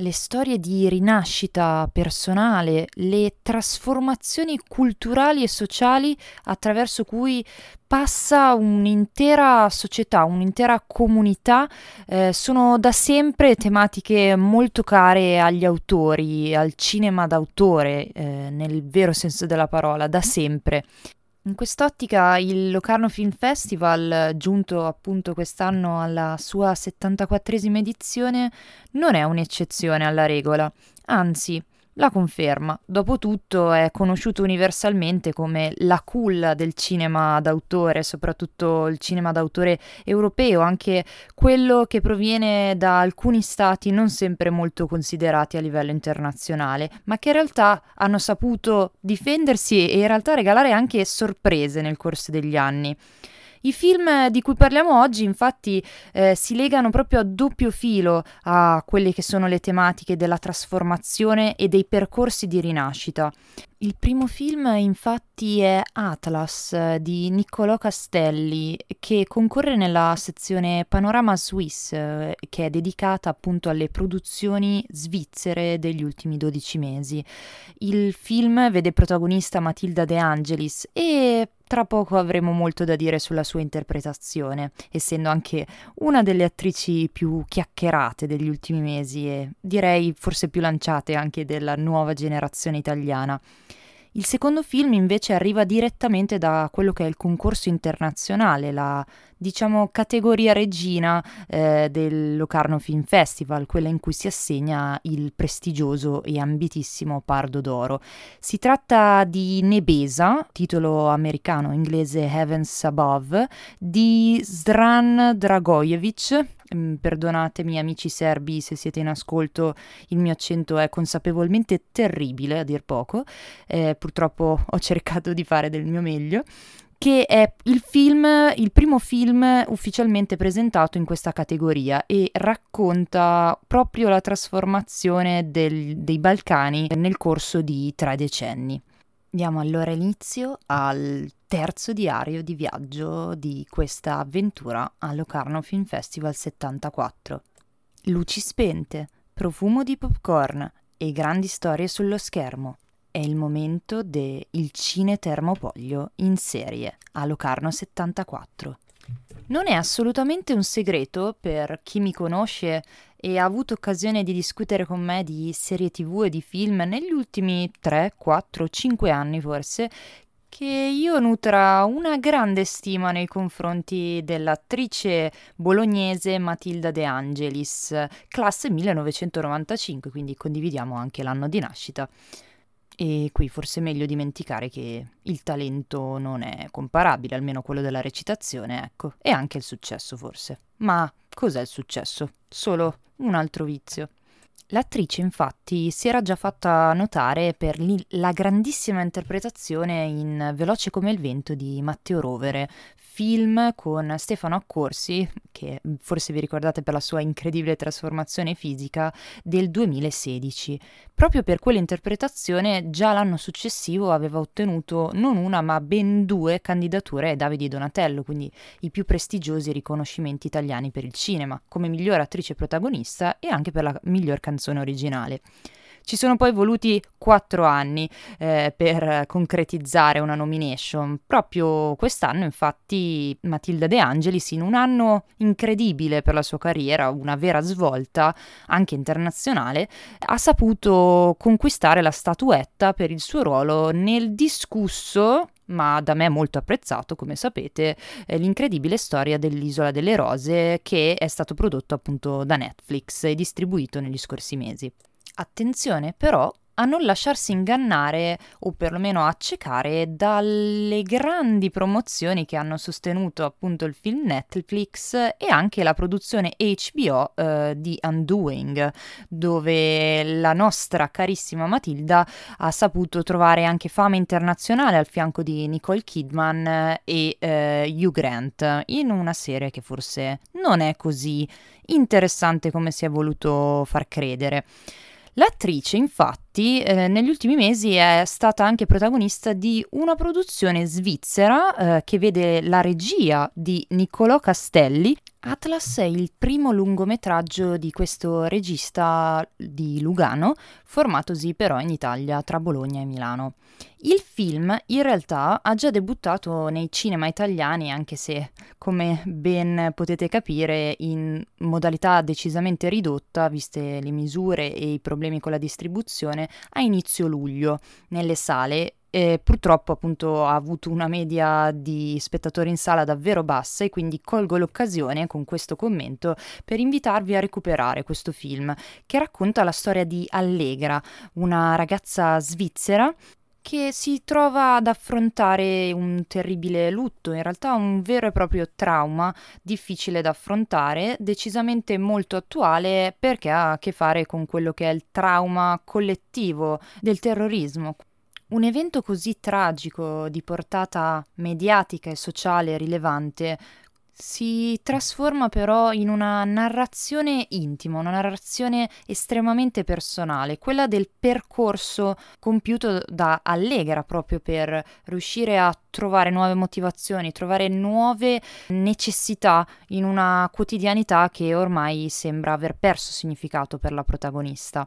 le storie di rinascita personale, le trasformazioni culturali e sociali attraverso cui passa un'intera società, un'intera comunità, eh, sono da sempre tematiche molto care agli autori, al cinema d'autore, eh, nel vero senso della parola, da sempre. In quest'ottica il Locarno Film Festival, giunto appunto quest'anno alla sua 74esima edizione, non è un'eccezione alla regola, anzi la conferma. Dopotutto è conosciuto universalmente come la culla del cinema d'autore, soprattutto il cinema d'autore europeo, anche quello che proviene da alcuni stati non sempre molto considerati a livello internazionale, ma che in realtà hanno saputo difendersi e in realtà regalare anche sorprese nel corso degli anni. I film di cui parliamo oggi infatti eh, si legano proprio a doppio filo a quelle che sono le tematiche della trasformazione e dei percorsi di rinascita. Il primo film infatti è Atlas di Niccolò Castelli che concorre nella sezione Panorama Swiss che è dedicata appunto alle produzioni svizzere degli ultimi 12 mesi. Il film vede protagonista Matilda De Angelis e tra poco avremo molto da dire sulla sua interpretazione, essendo anche una delle attrici più chiacchierate degli ultimi mesi e direi forse più lanciate anche della nuova generazione italiana. Il secondo film invece arriva direttamente da quello che è il concorso internazionale, la diciamo categoria regina eh, del Locarno Film Festival, quella in cui si assegna il prestigioso e ambitissimo Pardo d'Oro. Si tratta di Nebesa, titolo americano inglese Heavens Above, di Zran Dragojevic, Mm, perdonatemi amici serbi se siete in ascolto, il mio accento è consapevolmente terribile a dir poco, eh, purtroppo ho cercato di fare del mio meglio che è il film, il primo film ufficialmente presentato in questa categoria e racconta proprio la trasformazione del, dei Balcani nel corso di tre decenni. Diamo allora inizio al terzo diario di viaggio di questa avventura a Locarno Film Festival 74. Luci spente, profumo di popcorn e grandi storie sullo schermo. È il momento del Cine Termopoglio in serie a Locarno 74. Non è assolutamente un segreto per chi mi conosce e ha avuto occasione di discutere con me di serie tv e di film negli ultimi 3, 4, 5 anni forse che io nutra una grande stima nei confronti dell'attrice bolognese Matilda De Angelis, classe 1995, quindi condividiamo anche l'anno di nascita. E qui forse è meglio dimenticare che il talento non è comparabile, almeno quello della recitazione, ecco, e anche il successo forse. Ma cos'è il successo? Solo un altro vizio. L'attrice infatti si era già fatta notare per la grandissima interpretazione in Veloce come il vento di Matteo Rovere, film con Stefano Accorsi, che forse vi ricordate per la sua incredibile trasformazione fisica, del 2016. Proprio per quell'interpretazione già l'anno successivo aveva ottenuto non una ma ben due candidature ai Davide Donatello, quindi i più prestigiosi riconoscimenti italiani per il cinema, come miglior attrice protagonista e anche per la miglior canzone canzone originale. Ci sono poi voluti quattro anni eh, per concretizzare una nomination. Proprio quest'anno, infatti, Matilda De Angelis, in un anno incredibile per la sua carriera, una vera svolta anche internazionale, ha saputo conquistare la statuetta per il suo ruolo nel discusso ma da me molto apprezzato, come sapete, l'incredibile storia dell'Isola delle Rose che è stato prodotto appunto da Netflix e distribuito negli scorsi mesi. Attenzione però a non lasciarsi ingannare o perlomeno accecare dalle grandi promozioni che hanno sostenuto appunto il film Netflix e anche la produzione HBO eh, di Undoing, dove la nostra carissima Matilda ha saputo trovare anche fama internazionale al fianco di Nicole Kidman e eh, Hugh Grant in una serie che forse non è così interessante come si è voluto far credere. L'attrice infatti infatti eh, negli ultimi mesi è stata anche protagonista di una produzione svizzera eh, che vede la regia di Niccolò Castelli. Atlas è il primo lungometraggio di questo regista di Lugano, formatosi però in Italia tra Bologna e Milano. Il film in realtà ha già debuttato nei cinema italiani, anche se, come ben potete capire, in modalità decisamente ridotta, viste le misure e i problemi con la distribuzione, a inizio luglio, nelle sale. E purtroppo appunto ha avuto una media di spettatori in sala davvero bassa e quindi colgo l'occasione con questo commento per invitarvi a recuperare questo film che racconta la storia di Allegra, una ragazza svizzera che si trova ad affrontare un terribile lutto, in realtà un vero e proprio trauma difficile da affrontare, decisamente molto attuale perché ha a che fare con quello che è il trauma collettivo del terrorismo. Un evento così tragico, di portata mediatica e sociale rilevante, si trasforma però in una narrazione intima, una narrazione estremamente personale, quella del percorso compiuto da Allegra proprio per riuscire a trovare nuove motivazioni, trovare nuove necessità in una quotidianità che ormai sembra aver perso significato per la protagonista.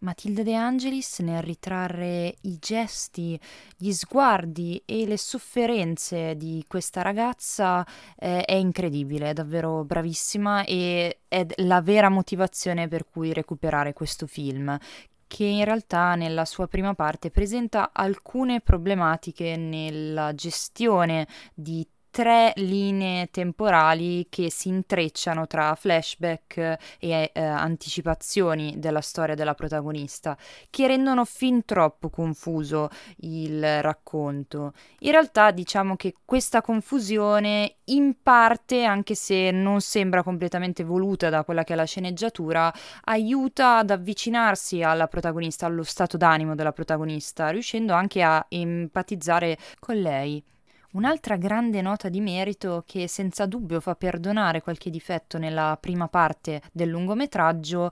Matilde De Angelis nel ritrarre i gesti, gli sguardi e le sofferenze di questa ragazza eh, è incredibile, è davvero bravissima e è la vera motivazione per cui recuperare questo film che in realtà nella sua prima parte presenta alcune problematiche nella gestione di tre linee temporali che si intrecciano tra flashback e eh, anticipazioni della storia della protagonista, che rendono fin troppo confuso il racconto. In realtà diciamo che questa confusione in parte, anche se non sembra completamente voluta da quella che è la sceneggiatura, aiuta ad avvicinarsi alla protagonista, allo stato d'animo della protagonista, riuscendo anche a empatizzare con lei. Un'altra grande nota di merito che senza dubbio fa perdonare qualche difetto nella prima parte del lungometraggio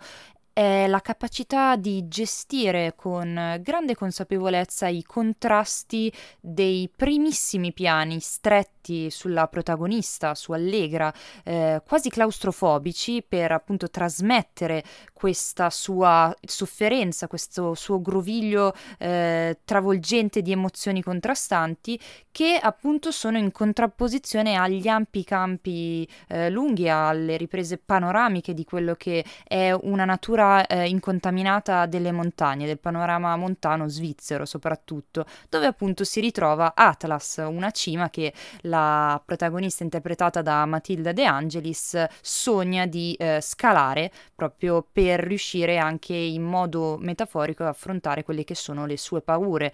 è la capacità di gestire con grande consapevolezza i contrasti dei primissimi piani stretti sulla protagonista, su Allegra, eh, quasi claustrofobici per appunto trasmettere questa sua sofferenza, questo suo groviglio eh, travolgente di emozioni contrastanti che appunto sono in contrapposizione agli ampi campi eh, lunghi, alle riprese panoramiche di quello che è una natura eh, incontaminata delle montagne, del panorama montano svizzero soprattutto, dove appunto si ritrova Atlas, una cima che la protagonista interpretata da Matilda De Angelis sogna di eh, scalare proprio per riuscire anche in modo metaforico ad affrontare quelle che sono le sue paure.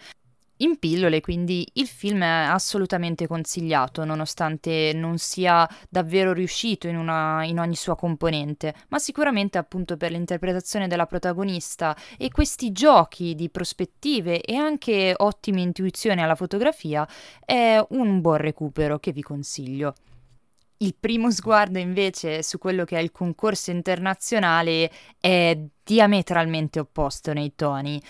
In pillole, quindi il film è assolutamente consigliato, nonostante non sia davvero riuscito in, una, in ogni sua componente, ma sicuramente appunto per l'interpretazione della protagonista e questi giochi di prospettive e anche ottime intuizioni alla fotografia è un buon recupero che vi consiglio. Il primo sguardo invece su quello che è il concorso internazionale è diametralmente opposto nei toni.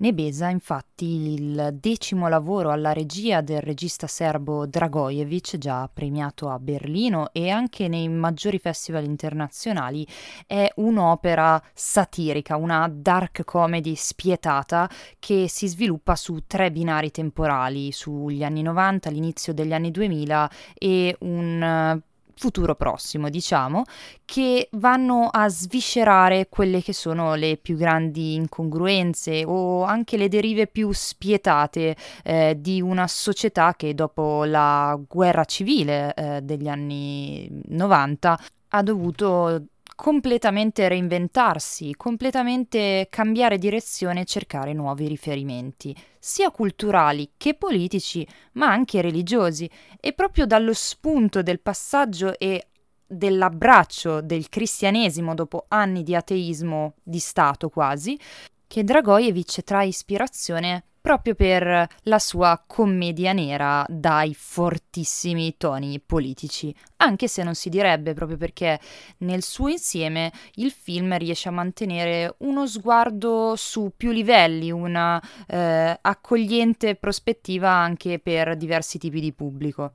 Nebesa, infatti, il decimo lavoro alla regia del regista serbo Dragojevic, già premiato a Berlino e anche nei maggiori festival internazionali, è un'opera satirica, una dark comedy spietata che si sviluppa su tre binari temporali, sugli anni 90, l'inizio degli anni 2000 e un futuro prossimo, diciamo, che vanno a sviscerare quelle che sono le più grandi incongruenze o anche le derive più spietate eh, di una società che dopo la guerra civile eh, degli anni 90 ha dovuto completamente reinventarsi, completamente cambiare direzione e cercare nuovi riferimenti, sia culturali che politici, ma anche religiosi, e proprio dallo spunto del passaggio e dell'abbraccio del cristianesimo dopo anni di ateismo di Stato quasi, che Dragojevic trae ispirazione proprio per la sua commedia nera dai fortissimi toni politici, anche se non si direbbe proprio perché nel suo insieme il film riesce a mantenere uno sguardo su più livelli, una eh, accogliente prospettiva anche per diversi tipi di pubblico.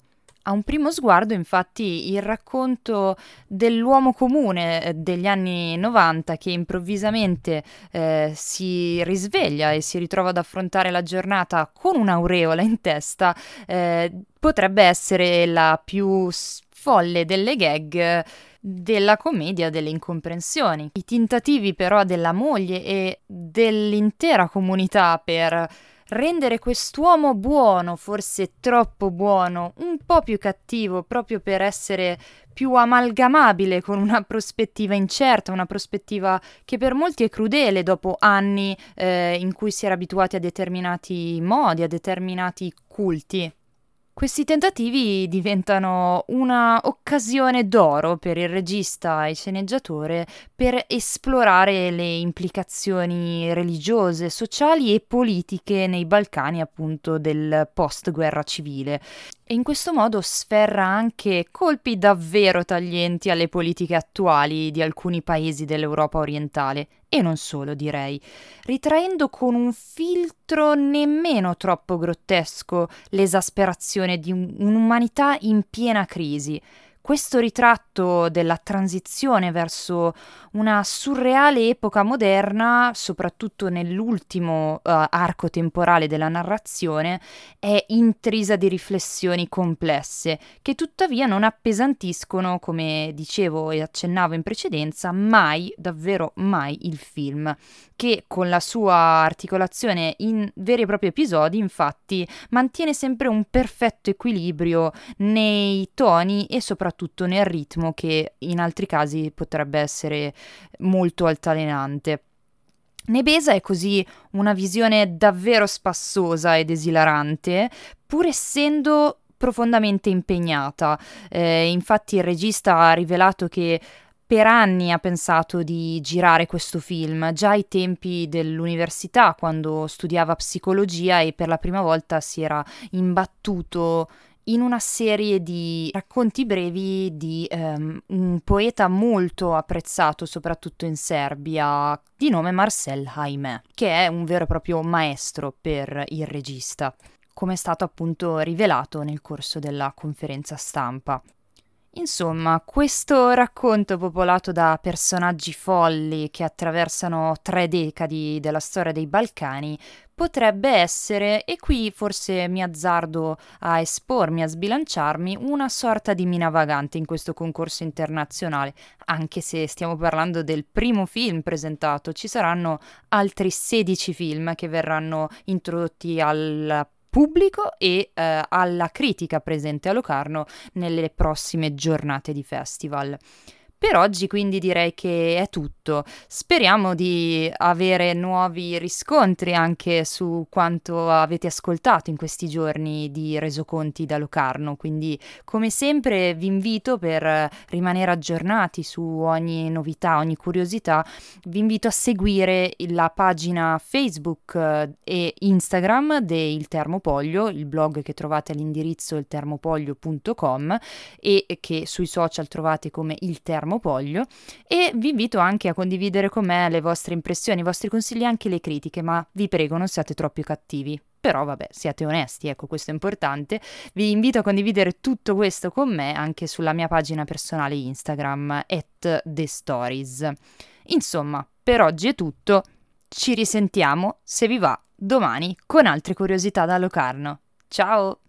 A un primo sguardo, infatti, il racconto dell'uomo comune eh, degli anni 90 che improvvisamente eh, si risveglia e si ritrova ad affrontare la giornata con un'aureola in testa eh, potrebbe essere la più folle delle gag della commedia delle incomprensioni. I tentativi però della moglie e dell'intera comunità per rendere quest'uomo buono, forse troppo buono, un po' più cattivo, proprio per essere più amalgamabile con una prospettiva incerta, una prospettiva che per molti è crudele dopo anni eh, in cui si era abituati a determinati modi, a determinati culti. Questi tentativi diventano una occasione d'oro per il regista e sceneggiatore per esplorare le implicazioni religiose, sociali e politiche nei Balcani appunto del post-guerra civile e in questo modo sferra anche colpi davvero taglienti alle politiche attuali di alcuni paesi dell'Europa orientale, e non solo direi, ritraendo con un filtro nemmeno troppo grottesco l'esasperazione di un'umanità in piena crisi, questo ritratto della transizione verso una surreale epoca moderna, soprattutto nell'ultimo uh, arco temporale della narrazione, è intrisa di riflessioni complesse, che tuttavia non appesantiscono, come dicevo e accennavo in precedenza, mai, davvero mai il film, che con la sua articolazione in veri e propri episodi, infatti, mantiene sempre un perfetto equilibrio nei toni e soprattutto soprattutto nel ritmo che in altri casi potrebbe essere molto altalenante. Nebesa è così una visione davvero spassosa ed esilarante, pur essendo profondamente impegnata. Eh, infatti il regista ha rivelato che per anni ha pensato di girare questo film, già ai tempi dell'università, quando studiava psicologia e per la prima volta si era imbattuto in una serie di racconti brevi di um, un poeta molto apprezzato soprattutto in Serbia di nome Marcel Jaime, che è un vero e proprio maestro per il regista, come è stato appunto rivelato nel corso della conferenza stampa. Insomma, questo racconto popolato da personaggi folli che attraversano tre decadi della storia dei Balcani potrebbe essere, e qui forse mi azzardo a espormi, a sbilanciarmi, una sorta di mina vagante in questo concorso internazionale, anche se stiamo parlando del primo film presentato, ci saranno altri 16 film che verranno introdotti al pubblico e eh, alla critica presente a Locarno nelle prossime giornate di festival. Per oggi quindi direi che è tutto. Speriamo di avere nuovi riscontri anche su quanto avete ascoltato in questi giorni di Resoconti da Locarno, quindi come sempre vi invito per rimanere aggiornati su ogni novità, ogni curiosità, vi invito a seguire la pagina Facebook eh, e Instagram del Termopoglio, il blog che trovate all'indirizzo iltermopoglio.com e che sui social trovate come il Termopoglio Termopoglio e vi invito anche a condividere con me le vostre impressioni, i vostri consigli e anche le critiche, ma vi prego non siate troppo cattivi. Però vabbè, siate onesti, ecco, questo è importante. Vi invito a condividere tutto questo con me anche sulla mia pagina personale Instagram, at TheStories. Insomma, per oggi è tutto. Ci risentiamo, se vi va, domani con altre curiosità da Locarno. Ciao!